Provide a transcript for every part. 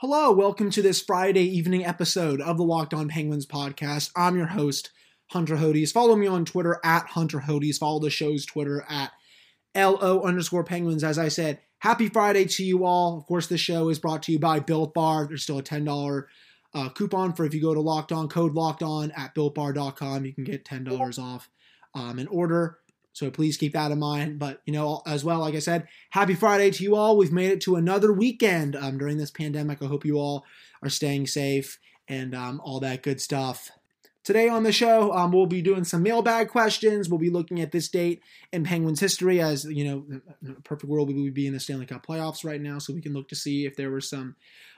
Hello, welcome to this Friday evening episode of the Locked On Penguins podcast. I'm your host, Hunter Hodes. Follow me on Twitter at Hunter Hodes. Follow the show's Twitter at LO underscore Penguins. As I said, happy Friday to you all. Of course, this show is brought to you by Built Bar. There's still a $10 uh, coupon for if you go to Locked On, code Locked On at BuiltBar.com. You can get $10 off um, an order. So please keep that in mind. But, you know, as well, like I said, happy Friday to you all. We've made it to another weekend um, during this pandemic. I hope you all are staying safe and um, all that good stuff. Today on the show, um, we'll be doing some mailbag questions. We'll be looking at this date in Penguins history. As you know, perfect world, we would be in the Stanley Cup playoffs right now, so we can look to see if there were some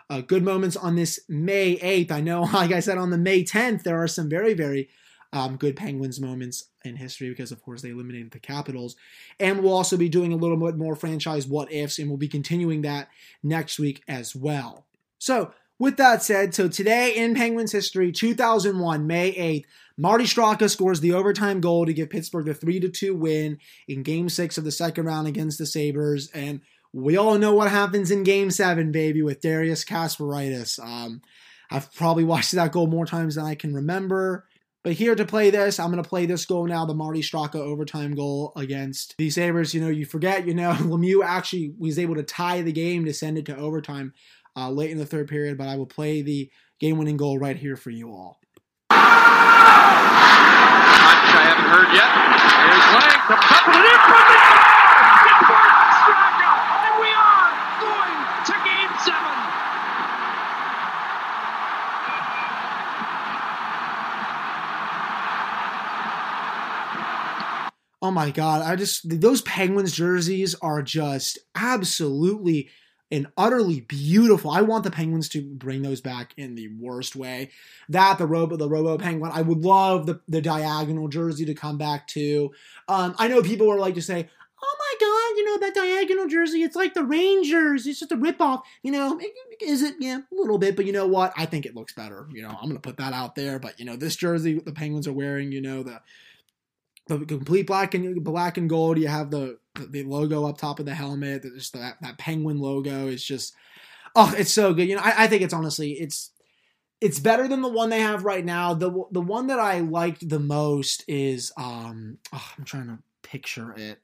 uh, good moments on this May 8th. I know, like I said, on the May 10th, there are some very, very um, good Penguins moments in history because, of course, they eliminated the Capitals. And we'll also be doing a little bit more franchise what ifs, and we'll be continuing that next week as well. So, with that said, so today in Penguins history, 2001, May 8th, Marty Straka scores the overtime goal to give Pittsburgh the 3 2 win in game six of the second round against the Sabres. And we all know what happens in game seven, baby, with Darius Kasparaitis. Um, I've probably watched that goal more times than I can remember. But here to play this, I'm going to play this goal now, the Marty Straka overtime goal against the Sabres. You know, you forget, you know, Lemieux actually was able to tie the game to send it to overtime uh, late in the third period, but I will play the game winning goal right here for you all. I haven't heard yet. There's Lang from top of the net from the Pittsburgh Straka, and we are going to Game Seven. Oh my god, I just those Penguins jerseys are just absolutely and utterly beautiful. I want the Penguins to bring those back in the worst way. That the Robo the Robo Penguin, I would love the the diagonal jersey to come back too. Um, I know people are like to say, "Oh my god, you know that diagonal jersey? It's like the Rangers. It's just a ripoff." You know, is it? Yeah, a little bit. But you know what? I think it looks better. You know, I'm gonna put that out there. But you know, this jersey the Penguins are wearing, you know the the complete black and black and gold. You have the the logo up top of the helmet. Just that that penguin logo is just oh, it's so good. You know, I, I think it's honestly it's it's better than the one they have right now. The the one that I liked the most is um oh, I'm trying to picture it.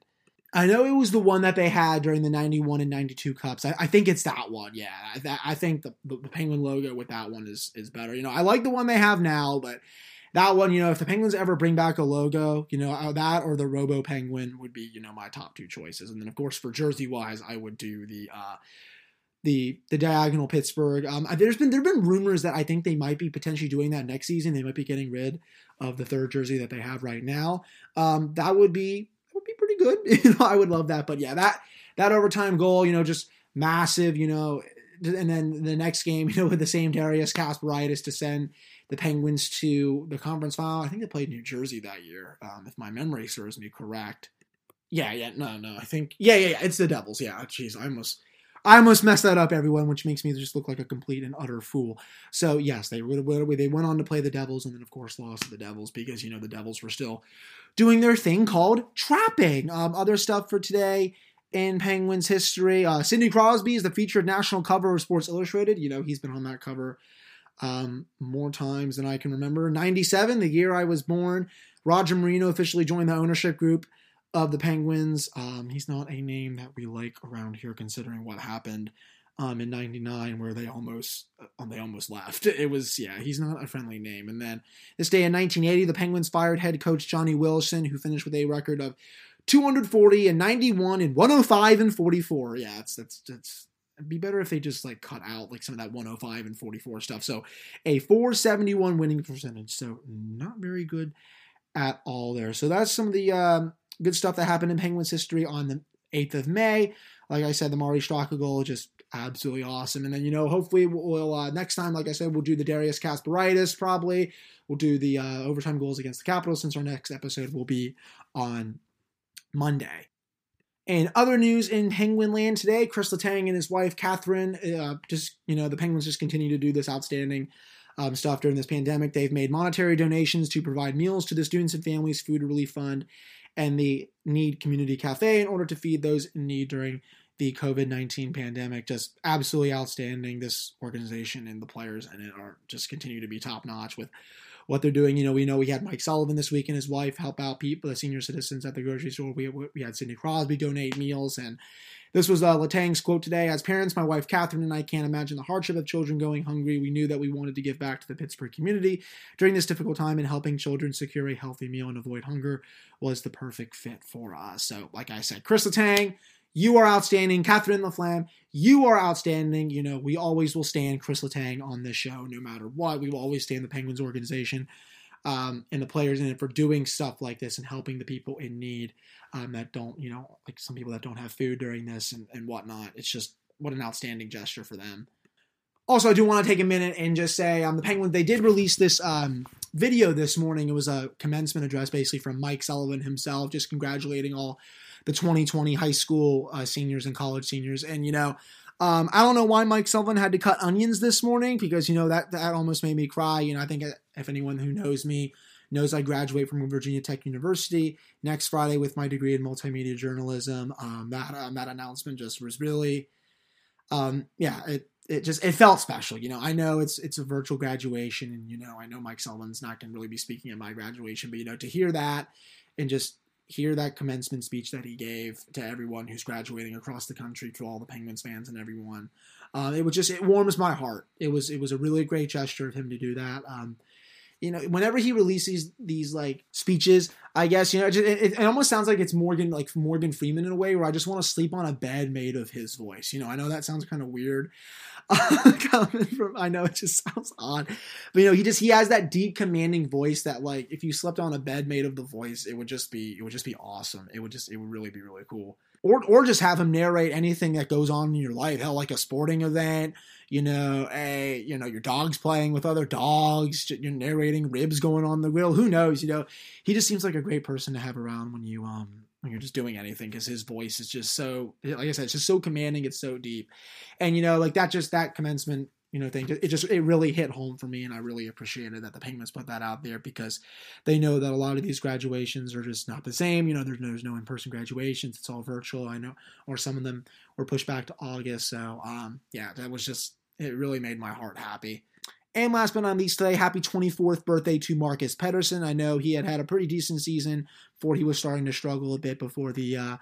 I know it was the one that they had during the 91 and 92 cups. I, I think it's that one. Yeah. I, I think the, the, the penguin logo with that one is is better. You know, I like the one they have now, but that one, you know, if the Penguins ever bring back a logo, you know, uh, that or the Robo Penguin would be, you know, my top two choices. And then, of course, for jersey wise, I would do the uh, the the diagonal Pittsburgh. Um, there's been there've been rumors that I think they might be potentially doing that next season. They might be getting rid of the third jersey that they have right now. Um, that would be that would be pretty good. you know, I would love that. But yeah, that that overtime goal, you know, just massive. You know, and then the next game, you know, with the same Darius Kasparaitis to send the Penguins to the conference final. I think they played New Jersey that year, um, if my memory serves me correct. Yeah, yeah, no, no, I think yeah, yeah, yeah, it's the Devils. Yeah, jeez, I almost, I almost messed that up, everyone, which makes me just look like a complete and utter fool. So yes, they they went on to play the Devils, and then of course lost to the Devils because you know the Devils were still doing their thing called trapping. Um, other stuff for today in Penguins history. Uh, Sidney Crosby is the featured national cover of Sports Illustrated. You know he's been on that cover um, more times than I can remember. 97, the year I was born, Roger Marino officially joined the ownership group of the Penguins. Um, he's not a name that we like around here, considering what happened um, in '99, where they almost uh, they almost left. It was yeah, he's not a friendly name. And then this day in 1980, the Penguins fired head coach Johnny Wilson, who finished with a record of 240 and 91 and 105 and 44. Yeah, that's that's that's It'd be better if they just like cut out like some of that 105 and 44 stuff. So a 471 winning percentage. So not very good at all there. So that's some of the um, good stuff that happened in Penguins history on the 8th of May. Like I said, the Marty Straka goal just absolutely awesome. And then you know, hopefully we'll uh, next time, like I said, we'll do the Darius Kasparaitis probably. We'll do the uh, overtime goals against the Capitals since our next episode will be on Monday. And other news in Penguin land today, Chris Letang and his wife Catherine, uh, just you know, the Penguins just continue to do this outstanding um, stuff during this pandemic. They've made monetary donations to provide meals to the Students and Families Food Relief Fund and the Need Community Cafe in order to feed those in need during the COVID 19 pandemic. Just absolutely outstanding. This organization and the players in it are just continue to be top notch with what they're doing. You know, we know we had Mike Sullivan this week and his wife help out people, the senior citizens at the grocery store. We, we had Sidney Crosby donate meals. And this was uh, Letang's quote today. As parents, my wife Catherine and I can't imagine the hardship of children going hungry. We knew that we wanted to give back to the Pittsburgh community during this difficult time, and helping children secure a healthy meal and avoid hunger was the perfect fit for us. So, like I said, Chris Letang, you are outstanding. Catherine LaFlamme, you are outstanding. You know, we always will stand Chris Letang on this show no matter what. We will always stand the Penguins organization um, and the players in it for doing stuff like this and helping the people in need um, that don't, you know, like some people that don't have food during this and, and whatnot. It's just what an outstanding gesture for them. Also, I do want to take a minute and just say um, the Penguins, they did release this um, video this morning. It was a commencement address basically from Mike Sullivan himself, just congratulating all the 2020 high school uh, seniors and college seniors. And, you know, um, I don't know why Mike Sullivan had to cut onions this morning because, you know, that, that almost made me cry. You know, I think if anyone who knows me knows I graduate from Virginia Tech University next Friday with my degree in multimedia journalism. Um, that, um, that announcement just was really, um, yeah, it, it just it felt special. You know, I know it's it's a virtual graduation, and you know, I know Mike Sullivan's not going to really be speaking at my graduation, but you know, to hear that and just hear that commencement speech that he gave to everyone who's graduating across the country, to all the Penguins fans and everyone, um, it was just it warms my heart. It was it was a really great gesture of him to do that. Um, you know, whenever he releases these like speeches, I guess you know, it, it, it, almost sounds like it's Morgan, like Morgan Freeman in a way, where I just want to sleep on a bed made of his voice. You know, I know that sounds kind of weird, coming from. I know it just sounds odd, but you know, he just he has that deep, commanding voice that like if you slept on a bed made of the voice, it would just be it would just be awesome. It would just it would really be really cool or or just have him narrate anything that goes on in your life. Hell, like a sporting event, you know, a you know your dog's playing with other dogs, you're narrating ribs going on the grill. Who knows? You know, he just seems like a great person to have around when you um when you're just doing anything because his voice is just so like I said, it's just so commanding. It's so deep, and you know, like that just that commencement you know thing it just it really hit home for me and i really appreciated that the penguins put that out there because they know that a lot of these graduations are just not the same you know there's, there's no in-person graduations it's all virtual i know or some of them were pushed back to august so um yeah that was just it really made my heart happy. And last but not least today happy 24th birthday to marcus pettersson i know he had had a pretty decent season before he was starting to struggle a bit before the uh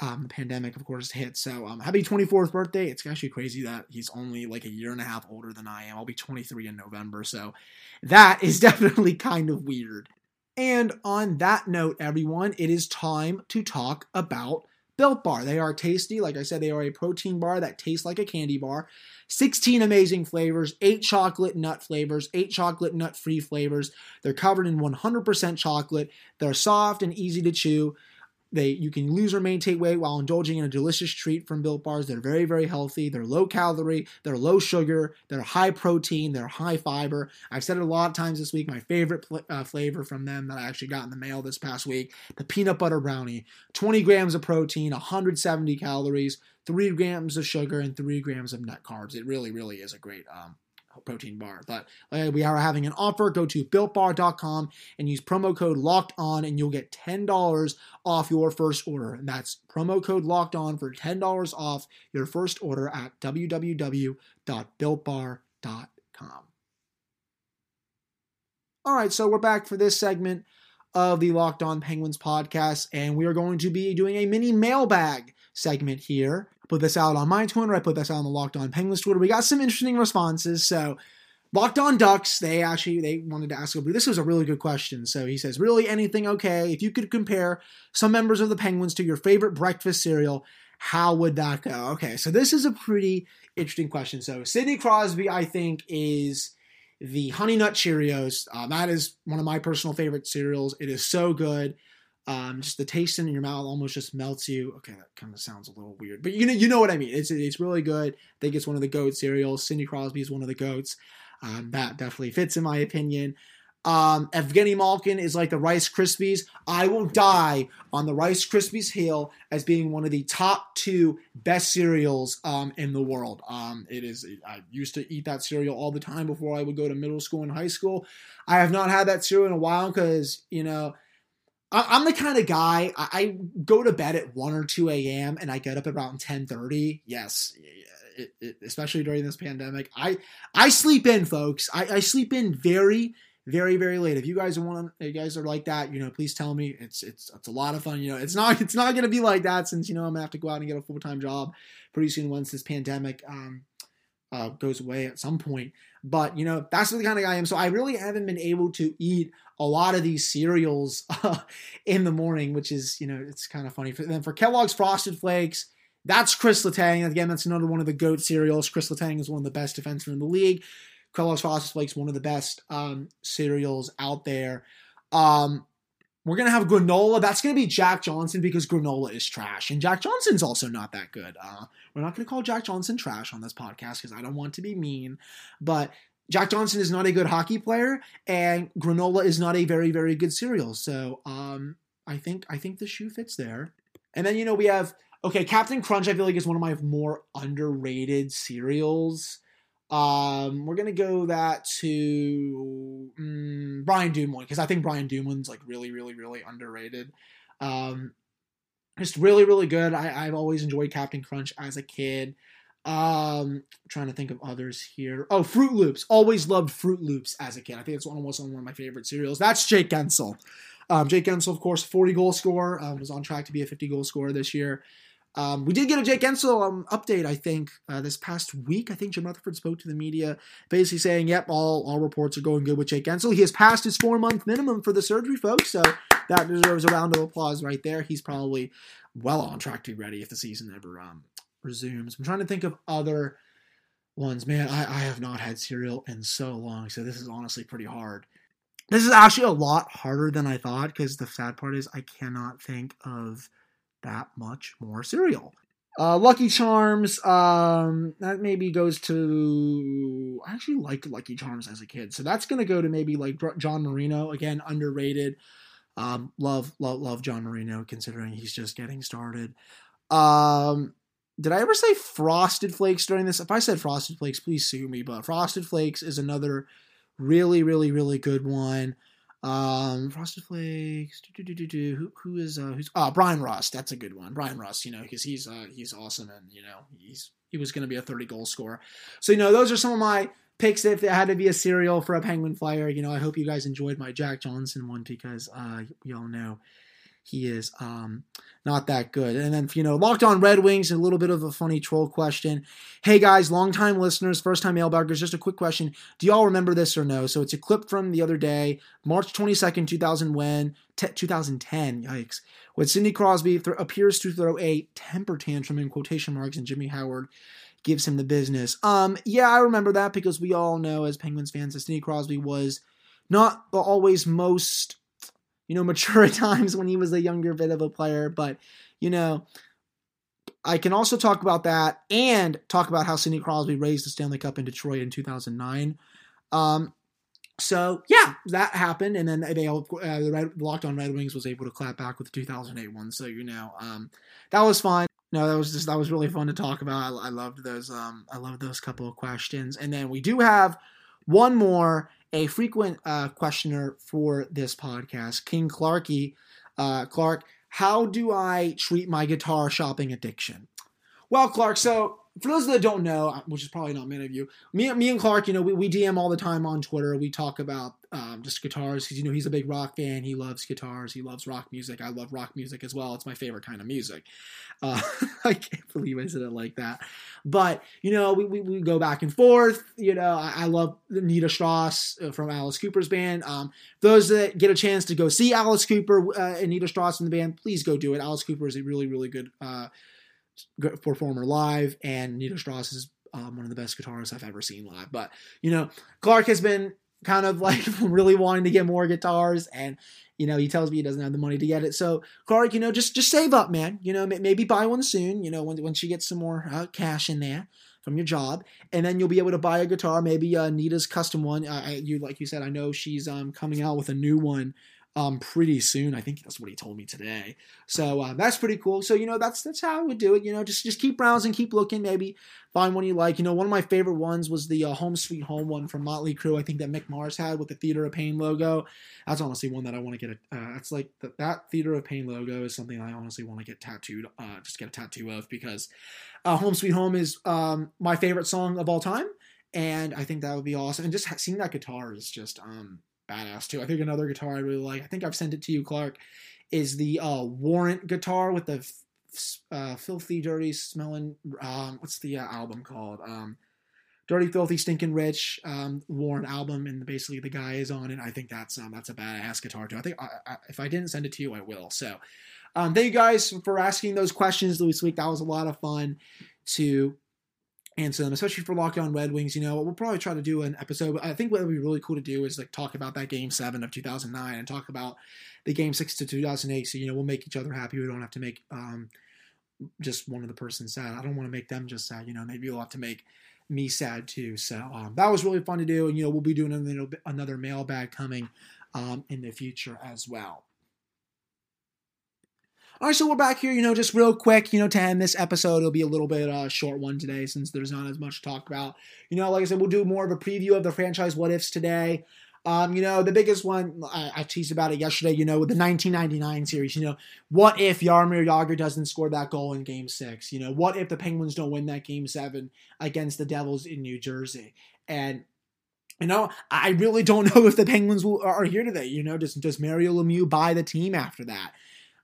um, the pandemic, of course, hit. So, um, happy 24th birthday. It's actually crazy that he's only like a year and a half older than I am. I'll be 23 in November. So, that is definitely kind of weird. And on that note, everyone, it is time to talk about Built Bar. They are tasty. Like I said, they are a protein bar that tastes like a candy bar. 16 amazing flavors, 8 chocolate nut flavors, 8 chocolate nut free flavors. They're covered in 100% chocolate. They're soft and easy to chew. They you can lose or maintain weight while indulging in a delicious treat from Built Bars. They're very very healthy. They're low calorie. They're low sugar. They're high protein. They're high fiber. I've said it a lot of times this week. My favorite pl- uh, flavor from them that I actually got in the mail this past week: the peanut butter brownie. 20 grams of protein, 170 calories, three grams of sugar, and three grams of net carbs. It really really is a great um, protein bar. But uh, we are having an offer. Go to builtbar.com and use promo code locked on, and you'll get $10 off your first order. And that's promo code locked on for $10 off your first order at www.builtbar.com. All right, so we're back for this segment of the Locked On Penguins podcast, and we are going to be doing a mini mailbag segment here put this out on my Twitter. I put this out on the Locked On Penguins Twitter. We got some interesting responses. So Locked On Ducks, they actually they wanted to ask. This was a really good question. So he says, really anything okay? If you could compare some members of the Penguins to your favorite breakfast cereal, how would that go? Okay, so this is a pretty interesting question. So Sidney Crosby, I think, is the Honey Nut Cheerios. Uh, that is one of my personal favorite cereals. It is so good. Um, just the taste in your mouth almost just melts you. Okay, that kind of sounds a little weird, but you know, you know what I mean. It's it's really good. I think it's one of the goat cereals. Cindy Crosby is one of the goats. Um, that definitely fits in my opinion. Um, Evgeny Malkin is like the Rice Krispies. I will die on the Rice Krispies hill as being one of the top two best cereals um, in the world. Um, it is. I used to eat that cereal all the time before I would go to middle school and high school. I have not had that cereal in a while because you know I, am the kind of guy I, I, go to bed at one or two a.m. and I get up around ten thirty. Yes, it, it, especially during this pandemic, I I sleep in, folks. I, I sleep in very very very late. If you guys want, you guys are like that, you know, please tell me. It's it's it's a lot of fun. You know, it's not it's not gonna be like that since you know I'm gonna have to go out and get a full time job pretty soon once this pandemic um uh, goes away at some point. But you know, that's the kind of guy I am. So I really haven't been able to eat a lot of these cereals uh, in the morning, which is you know it's kind of funny. For, then for Kellogg's Frosted Flakes. That's Chris Letang. Again, that's another one of the GOAT cereals. Chris Letang is one of the best defensemen in the league. Kellogg's Frosted Flakes, one of the best um, cereals out there. Um, we're gonna have granola. That's gonna be Jack Johnson because granola is trash, and Jack Johnson's also not that good. Uh, we're not gonna call Jack Johnson trash on this podcast because I don't want to be mean, but Jack Johnson is not a good hockey player, and granola is not a very very good cereal. So um, I think I think the shoe fits there. And then you know we have okay Captain Crunch. I feel like is one of my more underrated cereals. Um, we're gonna go that to mm, Brian Dumoulin because I think Brian Dumoulin's like really, really, really underrated. Um, just really, really good. I, I've always enjoyed Captain Crunch as a kid. Um, trying to think of others here. Oh, Froot Loops. Always loved Froot Loops as a kid. I think it's almost one of my favorite cereals. That's Jake Guentzel. Um, Jake Guentzel, of course, 40 goal scorer. Um, was on track to be a 50 goal scorer this year. Um, we did get a Jake Guentzel um, update, I think, uh, this past week. I think Jim Rutherford spoke to the media, basically saying, "Yep, all all reports are going good with Jake Guentzel. He has passed his four month minimum for the surgery, folks. So that deserves a round of applause right there. He's probably well on track to be ready if the season ever um, resumes. I'm trying to think of other ones. Man, I, I have not had cereal in so long, so this is honestly pretty hard. This is actually a lot harder than I thought because the sad part is I cannot think of." That much more cereal. Uh, Lucky Charms, um, that maybe goes to. I actually liked Lucky Charms as a kid, so that's gonna go to maybe like John Marino again, underrated. Um, love, love, love John Marino, considering he's just getting started. Um, did I ever say Frosted Flakes during this? If I said Frosted Flakes, please sue me. But Frosted Flakes is another really, really, really good one. Um, Frosted Flakes. Who who is uh who's oh Bryan Rust? That's a good one. Bryan Rust. you know, because he's uh he's awesome and you know he's he was going to be a 30 goal scorer. So you know those are some of my picks if there had to be a cereal for a Penguin Flyer. You know, I hope you guys enjoyed my Jack Johnson one because uh we all know he is um, not that good. And then, you know, Locked On Red Wings, a little bit of a funny troll question. Hey guys, longtime listeners, first time mailbaggers, just a quick question. Do y'all remember this or no? So it's a clip from the other day, March 22nd, 2000 when, t- 2010, yikes, when Sidney Crosby th- appears to throw a temper tantrum in quotation marks and Jimmy Howard gives him the business. Um, yeah, I remember that because we all know as Penguins fans that Sidney Crosby was not the always most you know, mature at times when he was a younger bit of a player. But, you know, I can also talk about that and talk about how Sidney Crosby raised the Stanley Cup in Detroit in 2009. Um, so yeah, that happened, and then they uh, the Red, Locked On Red Wings was able to clap back with the 2008 one. So you know, um, that was fun. No, that was just that was really fun to talk about. I, I loved those. Um, I loved those couple of questions, and then we do have one more, a frequent uh, questioner for this podcast, King Clarky. Uh, Clark, how do I treat my guitar shopping addiction? Well, Clark, so for those that don't know, uh, which is probably not many of you, me, me and Clark, you know, we, we DM all the time on Twitter. We talk about um, just guitars because you know he's a big rock fan. He loves guitars. He loves rock music. I love rock music as well. It's my favorite kind of music. Uh, I can't believe I said it like that. But you know, we, we, we go back and forth. You know, I, I love Nita Strauss uh, from Alice Cooper's band. Um, those that get a chance to go see Alice Cooper uh, and Nita Strauss in the band, please go do it. Alice Cooper is a really really good uh, performer live, and Nita Strauss is um, one of the best guitarists I've ever seen live. But you know, Clark has been kind of like really wanting to get more guitars and you know he tells me he doesn't have the money to get it. So clark you know just just save up man. You know maybe buy one soon you know when, once you get some more uh, cash in there from your job. And then you'll be able to buy a guitar maybe uh, nita's custom one. Uh, you like you said i know she's um, coming out with a new one um, pretty soon. I think that's what he told me today. So uh, that's pretty cool. So you know that's that's how I would do it. You know, just just keep browsing, keep looking, maybe find one you like. You know, one of my favorite ones was the uh, Home Sweet Home one from Motley Crue. I think that Mick Mars had with the Theater of Pain logo. That's honestly one that I want to get. A, uh, that's like the, that Theater of Pain logo is something I honestly want to get tattooed. Uh, just get a tattoo of because uh, Home Sweet Home is um, my favorite song of all time. And I think that would be awesome. And just seeing that guitar is just um, badass too. I think another guitar I really like, I think I've sent it to you, Clark, is the uh, Warrant guitar with the uh, filthy, dirty, smelling. Um, what's the uh, album called? Um, dirty, filthy, stinking rich. Um, Warrant album, and basically the guy is on it. I think that's um, that's a badass guitar too. I think I, I, if I didn't send it to you, I will. So, um, thank you guys for asking those questions this week. That was a lot of fun to answer them, especially for Locked On Red Wings. You know, we'll probably try to do an episode. I think what would be really cool to do is like talk about that game seven of 2009 and talk about the game six to 2008. So, you know, we'll make each other happy. We don't have to make um, just one of the person sad. I don't want to make them just sad. You know, maybe we'll have to make me sad too. So um, that was really fun to do. And, you know, we'll be doing another, another mailbag coming um, in the future as well. All right, so we're back here, you know, just real quick, you know, to end this episode. It'll be a little bit uh, short one today since there's not as much to talk about. You know, like I said, we'll do more of a preview of the franchise what ifs today. Um, you know, the biggest one, I, I teased about it yesterday, you know, with the 1999 series, you know, what if Jaromir Jagr doesn't score that goal in game six? You know, what if the Penguins don't win that game seven against the Devils in New Jersey? And you know, I really don't know if the Penguins will, are here today. You know, does does Mario Lemieux buy the team after that?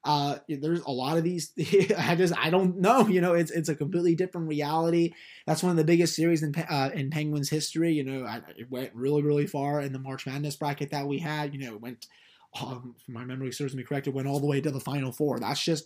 Uh, there's a lot of these. I just I don't know. You know, it's it's a completely different reality. That's one of the biggest series in uh, in Penguins history. You know, I, it went really really far in the March Madness bracket that we had. You know, it went. Um, if my memory serves me correct, it went all the way to the Final Four. That's just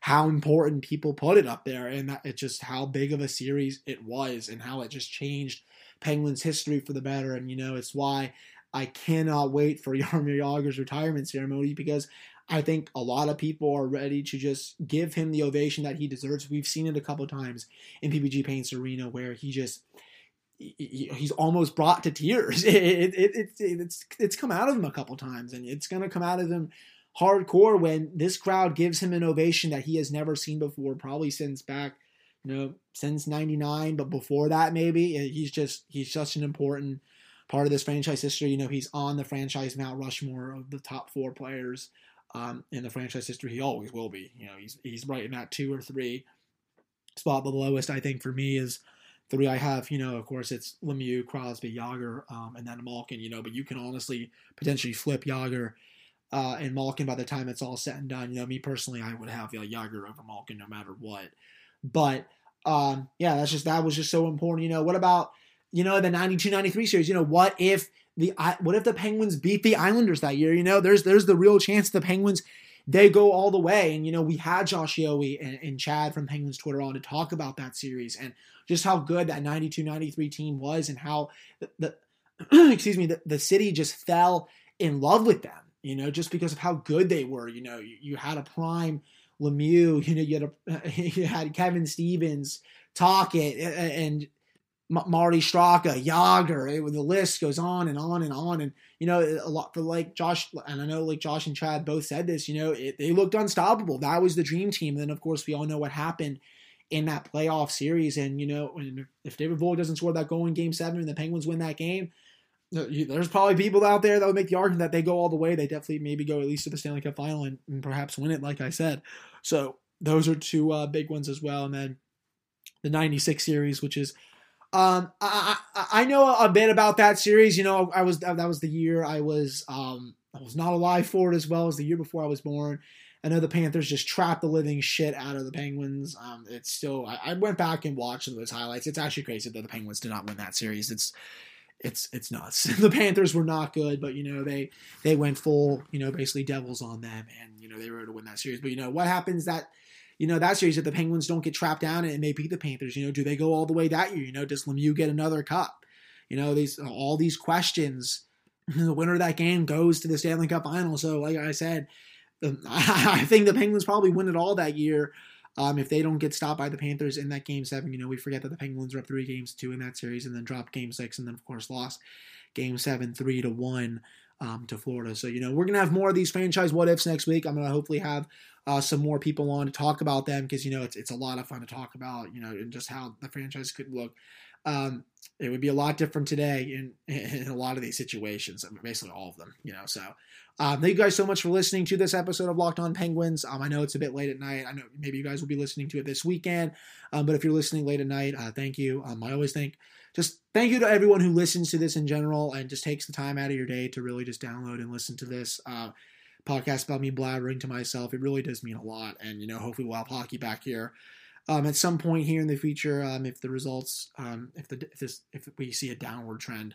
how important people put it up there, and that, it's just how big of a series it was, and how it just changed Penguins history for the better. And you know, it's why I cannot wait for Jaromir Jagr's retirement ceremony because I think a lot of people are ready to just give him the ovation that he deserves. We've seen it a couple times in PPG Paints Arena where he just he's almost brought to tears. It, it, it, it, it's it's come out of him a couple times, and it's gonna come out of him hardcore when this crowd gives him an ovation that he has never seen before, probably since back, you know, since '99, but before that maybe. Eh, he's just he's such an important part of this franchise history. You know, he's on the franchise Mount Rushmore of the top four players um, in the franchise history. He always will be. You know, he's he's right in that two or three spot. The lowest I think for me is three. I have, you know, of course it's Lemieux, Crosby, Jagr, um, and then Malkin. You know, but you can honestly potentially flip Jagr. Uh, and Malkin by the time it's all said and done, you know, me personally, I would have Jagr over Malkin no matter what. But um, yeah, that's just that was just so important. You know, what about you know the 92-93 series? You know, what if the what if the Penguins beat the Islanders that year? You know, there's there's the real chance the Penguins they go all the way. And you know, we had Josh Yohe and, and Chad from Penguins Twitter on to talk about that series and just how good that 92-93 team was and how the, the excuse me the, the city just fell in love with them. You know, just because of how good they were. You know, you, you had a prime Lemieux. You know, you had a, you had Kevin Stevens, Tocchet, and Marty Straka, Jagr, it, the list goes on and on and on. And, you know, a lot for like Josh, and I know like Josh and Chad both said this, you know, it, they looked unstoppable. That was the dream team. And then, of course, we all know what happened in that playoff series. And, you know, if David Volek doesn't score that goal in game seven and the Penguins win that game, there's probably people out there that would make the argument that they go all the way. They definitely maybe go at least to the Stanley Cup final and, and perhaps win it, like I said. So those are two uh, big ones as well. And then the 96 series, which is um, I, I, I know a bit about that series. You know, I was that was the year I was um I was not alive for it as well as the year before I was born. I know the Panthers just trapped the living shit out of the Penguins. Um, it's still I, I went back and watched those highlights. It's actually crazy that the Penguins did not win that series. It's it's it's nuts. the Panthers were not good, but you know they they went full you know basically devils on them, and you know they were able to win that series. But you know what happens that you know, that series, if the Penguins don't get trapped down and may beat the Panthers, you know, do they go all the way that year? You know, does Lemieux get another cup? You know, these all these questions. The winner of that game goes to the Stanley Cup final. So, like I said, I think the Penguins probably win it all that year. Um, if they don't get stopped by the Panthers in that game seven, you know, we forget that the Penguins were up three games two in that series and then dropped game six and then, of course, lost game seven, three to one um, to Florida. So, you know, we're going to have more of these franchise what ifs next week. I'm going to hopefully have uh, some more people on to talk about them because, you know, it's, it's a lot of fun to talk about, you know, and just how the franchise could look. Um, it would be a lot different today in, in a lot of these situations, basically all of them, you know. So, um, thank you guys so much for listening to this episode of Locked On Penguins. Um, I know it's a bit late at night. I know maybe you guys will be listening to it this weekend, um, but if you're listening late at night, uh, thank you. Um, I always think just thank you to everyone who listens to this in general and just takes the time out of your day to really just download and listen to this uh, podcast about me blabbering to myself. It really does mean a lot, and you know, hopefully we'll have hockey back here um, at some point here in the future, um, if the results, um, if the if this if we see a downward trend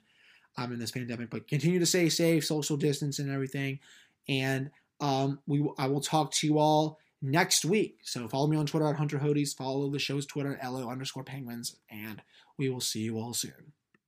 um, in this pandemic, but continue to stay safe, social distance, and everything. And um, we I will talk to you all next week. So follow me on Twitter at Hunter Hodes. Follow the show's Twitter at LO underscore Penguins, and we will see you all soon.